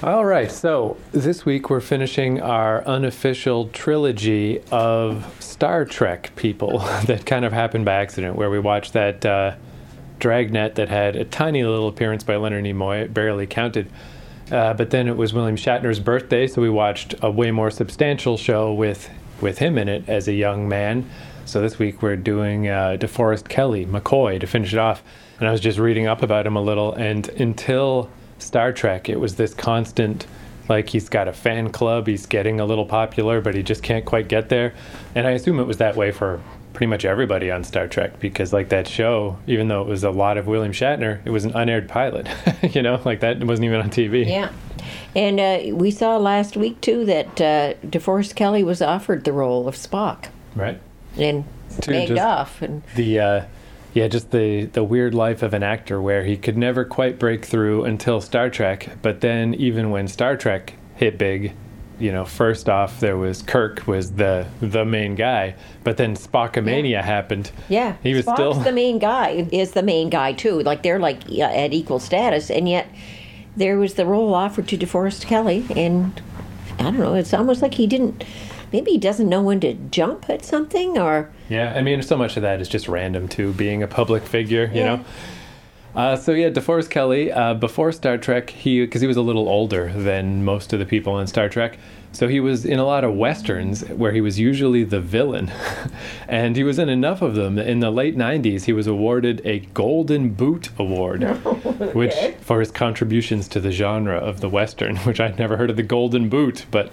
All right, so this week we're finishing our unofficial trilogy of Star Trek people that kind of happened by accident, where we watched that uh, Dragnet that had a tiny little appearance by Leonard Nimoy, it barely counted. Uh, but then it was William Shatner's birthday, so we watched a way more substantial show with with him in it as a young man. So this week we're doing uh, DeForest Kelley, McCoy, to finish it off. And I was just reading up about him a little, and until Star Trek, it was this constant like he's got a fan club, he's getting a little popular, but he just can't quite get there. And I assume it was that way for pretty much everybody on Star Trek because like that show, even though it was a lot of William Shatner, it was an unaired pilot. you know, like that wasn't even on TV. Yeah. And uh, we saw last week too that uh, DeForest Kelley was offered the role of Spock Right. and To begged off. And the uh, yeah, just the the weird life of an actor where he could never quite break through until Star Trek, but then even when Star Trek hit big, you know, first off there was Kirk was the the main guy, but then Spockomania happened. yeah, he was Spock's still the main guy. Is the main guy too? Like they're like at equal status, and yet there was the role offered to DeForest Kelley, and I don't know. It's almost like he didn't. Maybe he doesn't know when to jump at something, or Yeah, I mean, so much of that is just random too, being a public figure, you Yeah. know. Uh, so yeah, DeForest Kelley, uh, before Star Trek, he because he was a little older than most of the people in Star Trek, so he was in a lot of westerns where he was usually the villain, and he was in enough of them. In the late '90s, he was awarded a Golden Boot Award, which for his contributions to the genre of the western, which I'd never heard of the Golden Boot, but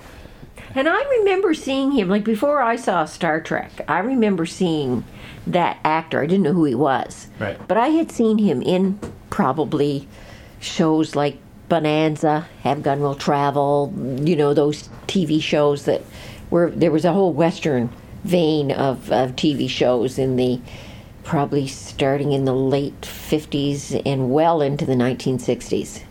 And I remember seeing him, like before I saw Star Trek, I remember seeing that actor. I didn't know who he was. Right. But I had seen him in probably shows like Bonanza, Have Gun Will Travel, you know, those TV shows that were, there was a whole Western vein of, of TV shows in the, probably starting in the late 50s and well into the 1960s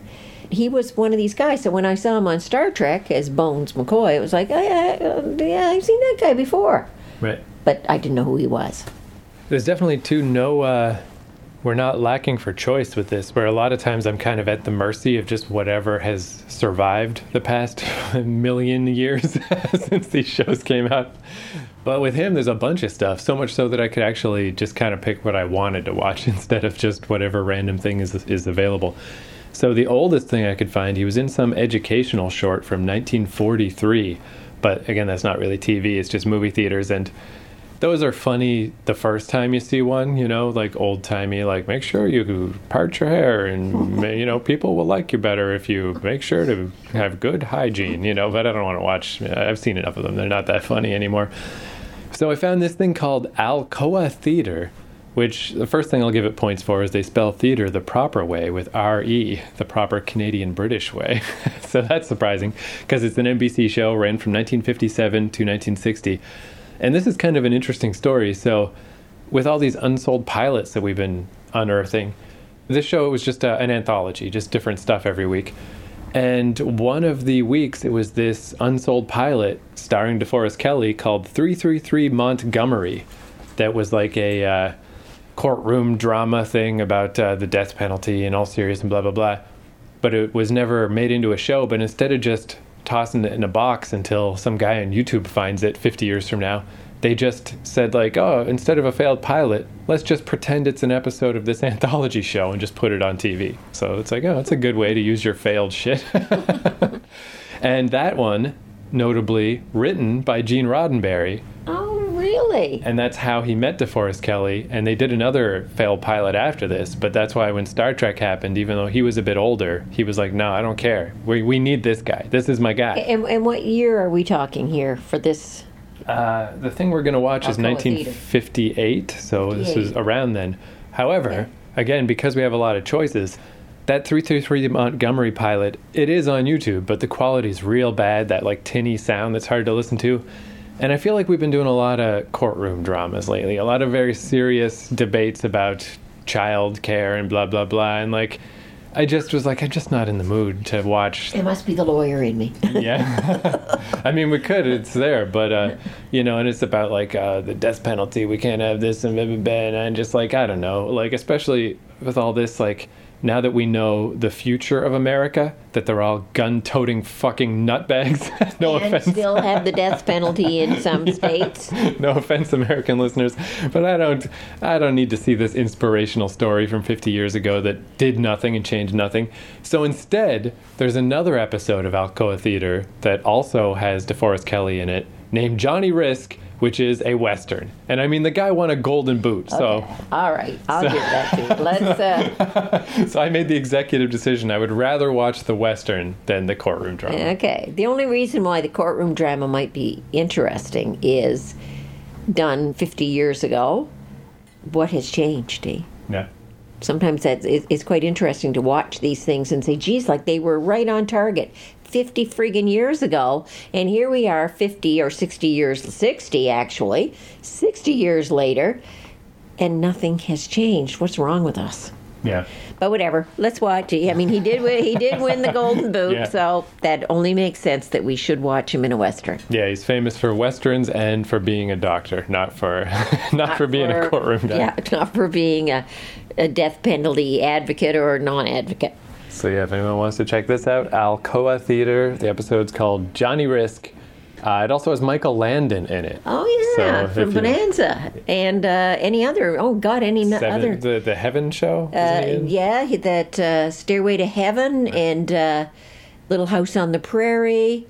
he was one of these guys. So when I saw him on Star Trek as Bones McCoy, it was like, oh, yeah, uh, yeah, I've seen that guy before, right. but I didn't know who he was. There's definitely too no. Uh, we're not lacking for choice with this. Where a lot of times I'm kind of at the mercy of just whatever has survived the past million years since these shows came out. But with him, there's a bunch of stuff. So much so that I could actually just kind of pick what I wanted to watch instead of just whatever random thing is is available. So the oldest thing I could find, he was in some educational short from 1943. But again, that's not really TV. It's just movie theaters and those are funny the first time you see one, you know, like old timey, like make sure you part your hair and, you know, people will like you better if you make sure to have good hygiene, you know, but I don't want to watch, I've seen enough of them. They're not that funny anymore. So I found this thing called Alcoa Theater, which the first thing I'll give it points for is they spell theater the proper way with R-E, the proper Canadian British way. so that's surprising because it's an NBC show ran from 1957 to 1960. And this is kind of an interesting story. So, with all these unsold pilots that we've been unearthing, this show was just a, an anthology, just different stuff every week. And one of the weeks, it was this unsold pilot starring DeForest Kelley called 333 Montgomery, that was like a uh, courtroom drama thing about uh, the death penalty and all serious and blah, blah, blah. But it was never made into a show, but instead of just tossing it in a box until some guy on YouTube finds it 50 years from now. They just said like, "Oh, instead of a failed pilot, let's just pretend it's an episode of this anthology show and just put it on TV." So it's like, "Oh, it's a good way to use your failed shit." and that one, notably written by Gene Roddenberry, really? and that's how he met DeForest Kelley. And they did another failed pilot after this, but that's why when Star Trek happened, even though he was a bit older, he was like, "No, I don't care. We we need this guy. This is my guy." And, and what year are we talking here for this? Uh, the thing we're going to watch is Alcoa Theater. 1958, so this is around then. However, again, because we have a lot of choices, that 333 Montgomery pilot, it is on YouTube, but the quality's real bad, that like tinny sound that's hard to listen to. And I feel like we've been doing a lot of courtroom dramas lately, a lot of very serious debates about child care and blah, blah, blah. And like, I just was like, I'm just not in the mood to watch. It must be the lawyer in me. yeah. I mean we could it's there but uh you know and it's about like uh the death penalty. We can't have this and blah, blah, blah, and I'm just like i don't know. Like especially with all this like now that we know the future of America, that they're all gun-toting fucking nutbags. no and offense. still have the death penalty in some states. no offense american listeners but i don't i don't need to see this inspirational story from 50 years ago that did nothing and changed nothing so instead there's another episode of alcoa theater that also has deforest kelley in it named johnny risk which is a western and i mean the guy won a golden boot so All right, I'll give that to you. Let's. Uh, so i made the executive decision i would rather watch the western than the courtroom drama okay. The only reason why the courtroom drama might be interesting is done 50 years ago. What has changed, eh? yeah Sometimes that's, it's quite interesting to watch these things and say, geez, like they were right on target 50 friggin' years ago. And here we are 50 or 60 years, 60 actually, 60 years later, and nothing has changed. What's wrong with us? yeah But whatever, let's watch it. I mean, he did win, he did win the Golden Boot, Yeah. so that only makes sense that we should watch him in a western. yeah he's famous for westerns and for being a doctor not for not, for being a courtroom guy Yeah, not for being a, a death penalty advocate or non-advocate. So yeah, if anyone wants to check this out, Alcoa Theater. The episode's called Johnny Risk. Uh, it also has Michael Landon in it. Oh yeah, So, from if you- Bonanza and uh, any other. Oh God, any Seven, other. the the Heaven Show. Uh, yeah, that uh, Stairway to Heaven and uh, Little House on the Prairie.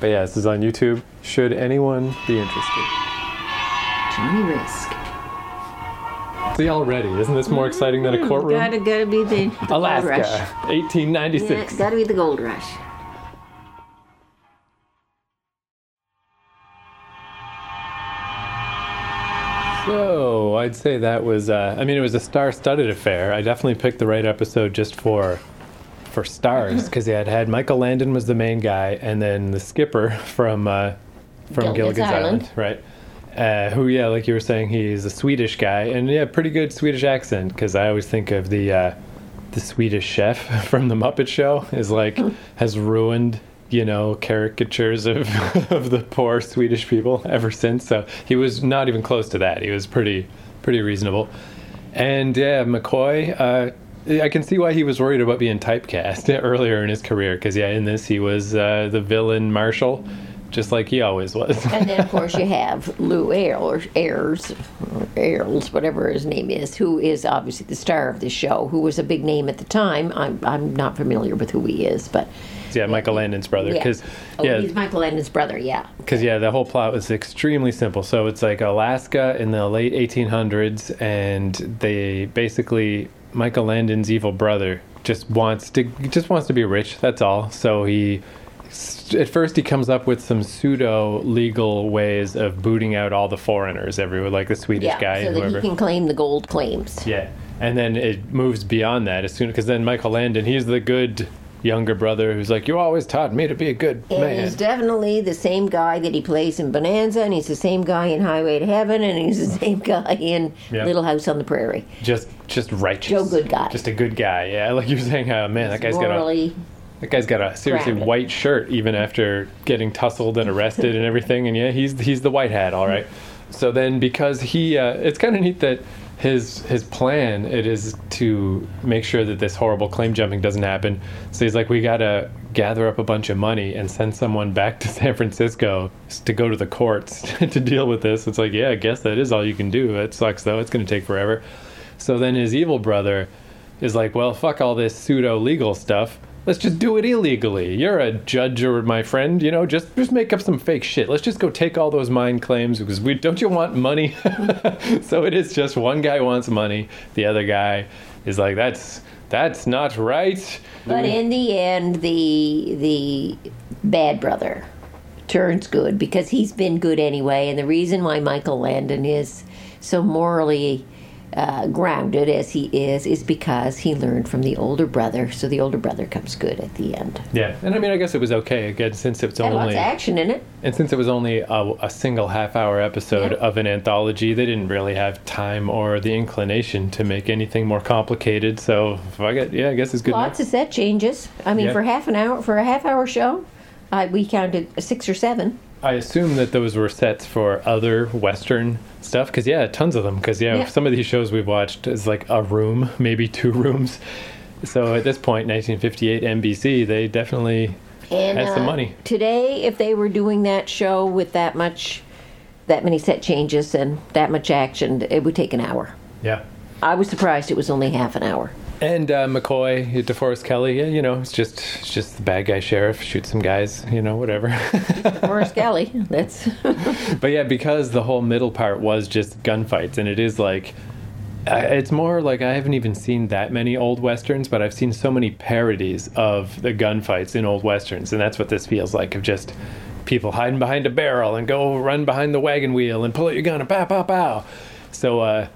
But yeah, this is on YouTube. Should anyone be interested? Johnny Risk. See already, isn't this more exciting than a courtroom? Gotta gotta be the, the Gold Alaska, Rush. Yeah, 1896. gotta be the Gold Rush. So I'd say that was. Uh, I mean, it was a star-studded affair. I definitely picked the right episode just for for stars because yeah, had had Michael Landon was the main guy, and then the skipper from uh, from Gilligan's Gilligan's, Island. Island. right? Uh, who, yeah, like you were saying, he's a Swedish guy, and yeah, pretty good Swedish accent. Because I always think of the uh, the Swedish chef from the Muppet Show is like has ruined you know caricatures of of the poor Swedish people ever since. So he was not even close to that. He was pretty pretty reasonable. And yeah, McCoy. Uh, I can see why he was worried about being typecast earlier in his career because yeah, in this he was uh, the villain Marshall, just like he always was. And then, of course, you have Lew Ayres, or Ayres, Ayres, whatever his name is, who is obviously the star of the show, who was a big name at the time. I'm, I'm not familiar with who he is, but yeah, Michael Landon's brother. yeah. Because oh, yeah, he's Michael Landon's brother, yeah. because yeah, the whole plot was extremely simple. So it's like Alaska in the late 1800s, and they basically Michael Landon's evil brother just wants to just wants to be rich. That's all. So he at first he comes up with some pseudo legal ways of booting out all the foreigners everywhere, like the Swedish Yeah, guy so and that whoever. he can claim the gold claims. Yeah, and then it moves beyond that as soon because then Michael Landon, he's the good younger brother who's like, "You always taught me to be a good And man." he's definitely the same guy that he plays in Bonanza, and he's the same guy in Highway to Heaven, and he's the same guy in Yeah. Little House on the Prairie. just just righteous. Joe good guy. Just a good guy. Yeah, like you're saying, uh, man, that guy's got a that guy's got a seriously grounded. white shirt even after getting tussled and arrested and everything. And yeah, he's he's the white hat, all right. So then, because he, uh, it's kind of neat that his his plan it is to make sure that this horrible claim jumping doesn't happen. So he's like, we gotta gather up a bunch of money and send someone back to San Francisco to go to the courts to deal with this. It's like, yeah, I guess that is all you can do. It sucks though. It's gonna take forever. So then his evil brother is like, well, fuck all this pseudo legal stuff. Let's just do it illegally. You're a judge or my friend, you know, just just make up some fake shit. Let's just go take all those mine claims because we don't you want money? so it is just one guy wants money, the other guy is like that's that's not right. but in the end, the the bad brother turns good because he's been good anyway, and the reason why Michael Landon is so morally uh, grounded as he is is because he learned from the older brother. So the older brother comes good at the end. yeah, and I mean, I guess it was okay again since it's lots only of action in it. And since it was only a, a single half hour episode Yeah. of an anthology, they didn't really have time or the inclination to make anything more complicated. So, if I it. Yeah, I guess it's good. Lots enough. of set changes. I mean, Yeah. for half an hour, for a half hour show, I, we counted six or seven. I assume that those were sets for other Western stuff. Because, yeah, tons of them. Because, yeah, Yeah. some of these shows we've watched is like a room, maybe two rooms. So at this point, 1958 NBC, they definitely And That's the uh, money. Today, if they were doing that show with that much, that many set changes and that much action, it would take an hour. yeah. I was surprised it was only half an hour. And uh, McCoy, DeForest Kelley, yeah, you know, it's just it's just the bad guy sheriff, shoot some guys, you know, whatever. Forrest Kelly, that's but yeah, because the whole middle part was just gunfights, and it is like, uh, it's more like I haven't even seen that many old westerns, but I've seen so many parodies of the gunfights in old westerns, and that's what this feels like of just people hiding behind a barrel and go run behind the wagon wheel and pull out your gun and pow pow pow. So uh,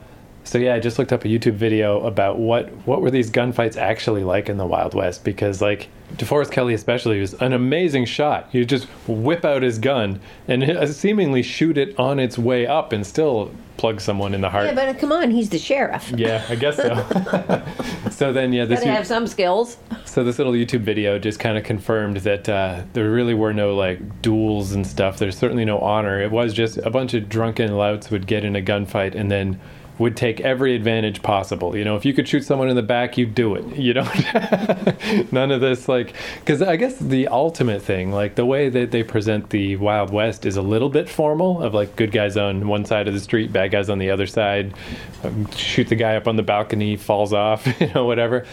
so yeah, I just looked up a YouTube video about what what were these gunfights actually like in the Wild West because like DeForest Kelley especially was an amazing shot. You just whip out his gun and uh, seemingly shoot it on its way up and still plug someone in the heart. yeah. But come on, he's the sheriff. Yeah, I guess so. so then, yeah, this Gotta have some skills. so this little YouTube video just kind of confirmed that uh, there really were no like duels and stuff. There's certainly no honor. It was just a bunch of drunken louts would get in a gunfight and then would take every advantage possible. You know, if you could shoot someone in the back, you'd do it. You don't. None of this like because I guess the ultimate thing, like the way that they present the Wild West, is a little bit formal of like good guys on one side of the street, bad guys on the other side. Um, shoot the guy up on the balcony, falls off. You know, whatever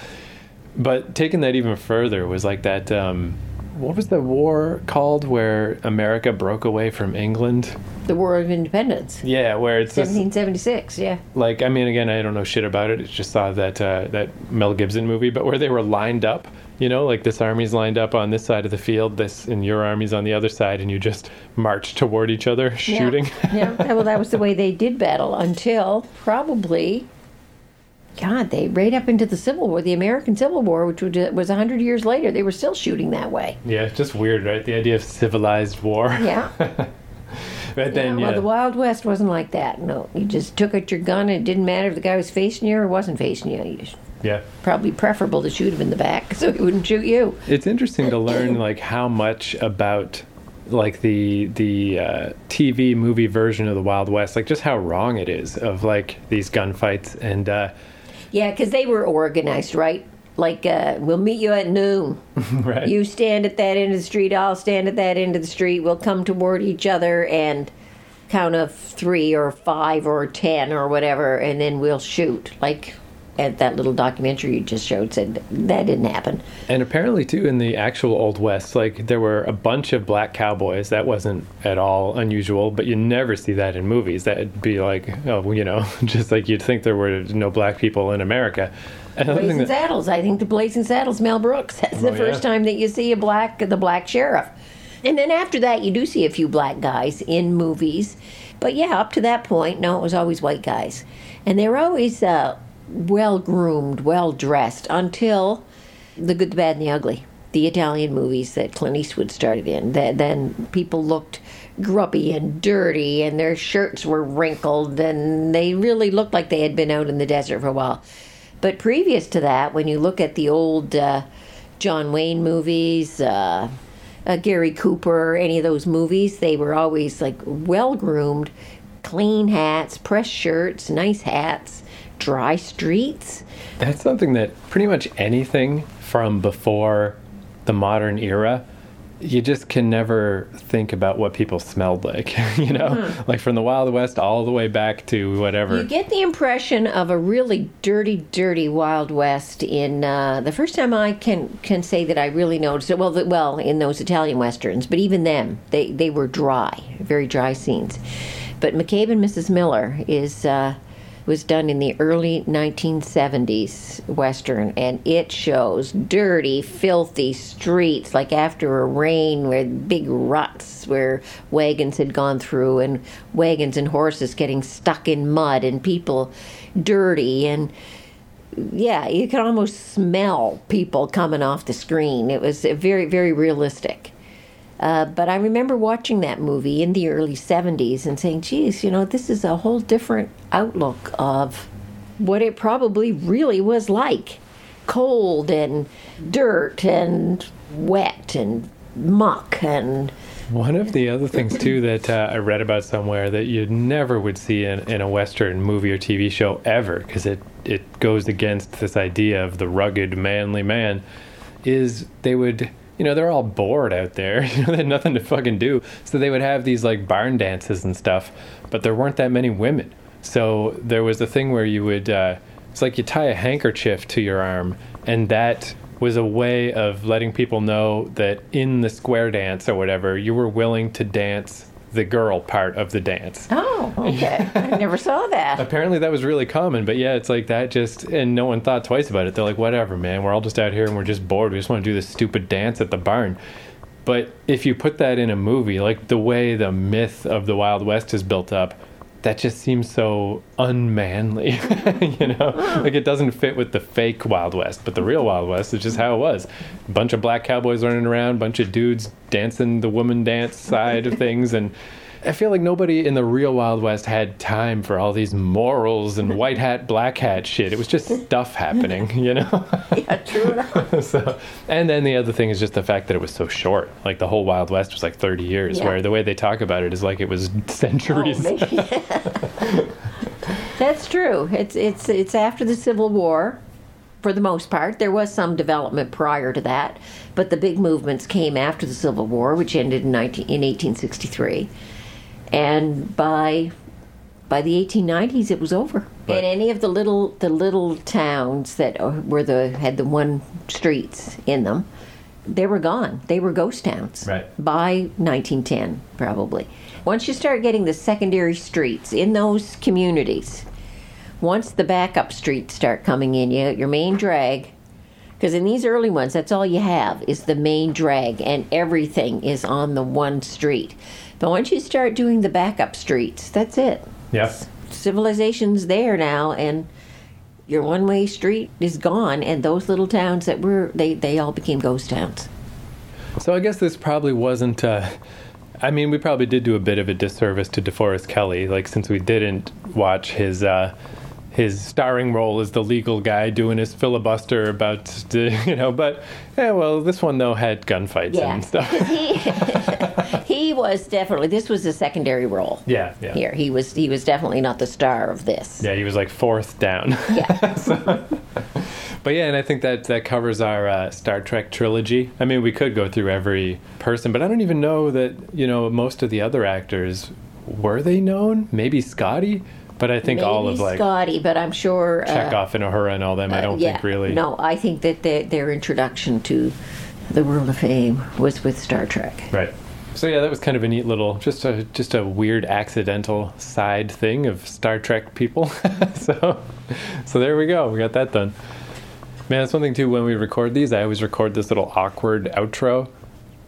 but taking that even further was like that um, what was the war called where america broke away from england The War of Independence, yeah where it's just, 1776. Yeah. like i mean again i don't know shit about it I just saw that uh, that mel gibson movie but where they were lined up you know like this army's lined up on this side of the field this and your army's on the other side and you just march toward each other shooting Yeah. yeah. Well, that was the way they did battle until probably, God, they right up into the Civil War, the American Civil War, which would- was 100 years later. They were still shooting that way. yeah it's just weird right the idea of civilized war Yeah. but then yeah, well, yeah the Wild West wasn't like that. No, you just took out your gun. And it didn't matter if the guy was facing you or wasn't facing you. you yeah probably preferable to shoot him in the back so he wouldn't shoot you. It's interesting to learn like how much about like the the uh, TV movie version of the Wild West, like just how wrong it is of like these gunfights and uh, Yeah, because they were organized, right? Like, uh, we'll meet you at noon. right. You stand at that end of the street, I'll stand at that end of the street. We'll come toward each other and count of three or five or ten or whatever, and then we'll shoot. Like at that little documentary you just showed said that didn't happen. And apparently, too, in the actual Old West, like there were a bunch of black cowboys. That wasn't at all unusual, but you never see that in movies. That'd be like, oh, you know, just like you'd think there were no black people in America. Another Blazing that- Saddles. I think the Blazing Saddles, Mel Brooks. That's the Oh, first yeah. time that you see a black, the black sheriff. And then after that, you do see a few black guys in movies. But yeah, up to that point, no, it was always white guys. And they were always uh, well groomed, well dressed until The Good, the Bad, and the Ugly. The Italian movies that Clint Eastwood started in. Then people looked grubby and dirty, and their shirts were wrinkled, and they really looked like they had been out in the desert for a while. But previous to that, when you look at the old uh, John Wayne movies, uh, uh, Gary Cooper, any of those movies, they were always like well groomed, clean hats, pressed shirts, nice hats, dry streets. That's something that pretty much anything from before the modern era, you just can never think about what people smelled like. you know, like from the Wild West all the way back to whatever. You get the impression of a really dirty, dirty Wild West in uh, the first time I can can say that I really noticed it. Well, the, well, in those Italian westerns, but even them, they they were dry, very dry scenes. But McCabe and Mrs. Miller is. Uh, was done in the early 1970s western and it shows dirty filthy streets like after a rain with big ruts where wagons had gone through and wagons and horses getting stuck in mud and people dirty and yeah you could almost smell people coming off the screen. It was very very realistic uh, but I remember watching that movie in the early 70s and saying, geez, you know, this is a whole different outlook of what it probably really was like. Cold and dirt and wet and muck and One of the other things too that uh, I read about somewhere that you never would see in, in a Western movie or TV show ever, because it it goes against this idea of the rugged, manly man, is they would you know, they're all bored out there. You know, they had nothing to fucking do. So they would have these like barn dances and stuff, but there weren't that many women. So there was a thing where you would, uh, it's like you tie a handkerchief to your arm, and that was a way of letting people know that in the square dance or whatever, you were willing to dance the girl part of the dance. Oh, okay. I never saw that. Apparently that was really common, but yeah, it's like that just and no one thought twice about it. They're like, whatever, man, we're all just out here and we're just bored. We just want to do this stupid dance at the barn. But if you put that in a movie, like the way the myth of the Wild West is built up, that just seems so unmanly, you know? Like it doesn't fit with the fake Wild West, but the real Wild West is just how it was. A bunch of black cowboys running around, bunch of dudes dancing the woman dance side of things and I feel like nobody in the real Wild West had time for all these morals and white hat, black hat shit. It was just stuff happening, you know? yeah, true enough. so, and then the other thing is just the fact that it was so short. Like the whole Wild West was like 30 years, Yeah. where the way they talk about it is like it was centuries. Oh. That's true. It's it's it's after the Civil War, for the most part. There was some development prior to that, but the big movements came after the Civil War, which ended in 19, in 1863, and by by the 1890s it was over. Right. And any of the little the little towns that were the had the one streets in them, they were gone. They were ghost towns Right. by 1910, probably. Once you start getting the secondary streets in those communities, once the backup streets start coming in, you your main drag. Because in these early ones, that's all you have is the main drag, and everything is on the one street. But once you start doing the backup streets, that's it. Yep. Civilization's there now, and your one-way street is gone. And those little towns that were they they all became ghost towns. So I guess this probably wasn't. Uh, I mean, we probably did do a bit of a disservice to DeForest Kelley, like since we didn't watch his uh, his starring role as the legal guy doing his filibuster about, you know. But yeah, well, this one though had gunfights Yeah, and stuff. he he was definitely this was a secondary role. Yeah, yeah, Here, he was he was definitely not the star of this. yeah. He was like fourth down. Yeah. But yeah, and I think that that covers our uh, Star Trek trilogy. I mean, we could go through every person, but I don't even know that you know most of the other actors were they known. Maybe Scotty, but I think all of Maybe like Scotty, but I'm sure. uh, Chekhov and Uhura and all them. I don't yeah, think really. No, I think that their, their introduction to the world of fame was with Star Trek. Right. So yeah, that was kind of a neat little, just a just a weird accidental side thing of Star Trek people. so, so there we go. We got that done. Man, that's one thing too. When we record these, I always record this little awkward outro,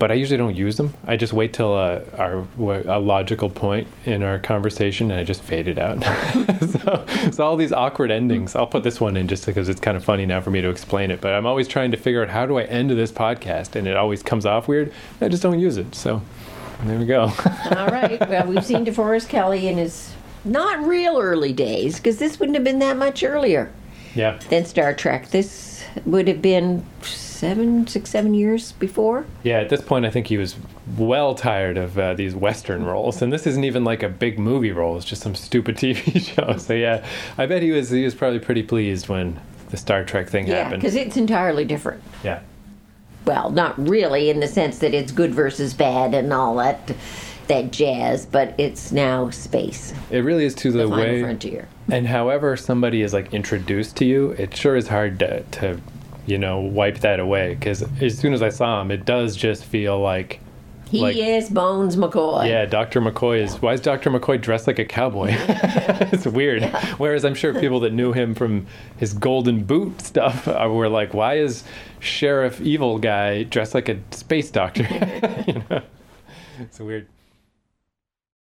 but I usually don't use them. I just wait till uh, our a logical point in our conversation, and I just fade it out. so, so all these awkward endings. I'll put this one in just because it's kind of funny now for me to explain it. But I'm always trying to figure out how do I end this podcast, and it always comes off weird. I just don't use it. So there we go. All right. Well, we've seen DeForest Kelley in his not real early days because this wouldn't have been that much earlier yeah. than Star Trek. This would have been seven, six, seven years before. Yeah, at this point, I think he was well tired of uh, these Western roles, and this isn't even like a big movie role; it's just some stupid TV show. So yeah, I bet he was he was probably pretty pleased when the Star Trek thing Yeah, happened. because it's entirely different. Yeah, Well, not really in the sense that it's good versus bad and all that that jazz, but it's now space, it really is to the, the way. frontier. And however somebody is like introduced to you, it sure is hard to, to you know, wipe that away. Because as soon as I saw him, it does just feel like. He Like- is Bones McCoy. Yeah, Dr. McCoy is. Why is Dr. McCoy dressed like a cowboy? it's weird. Whereas I'm sure people that knew him from his golden boot stuff uh, were like, why is Sheriff Evil Guy dressed like a space doctor? you know? It's weird.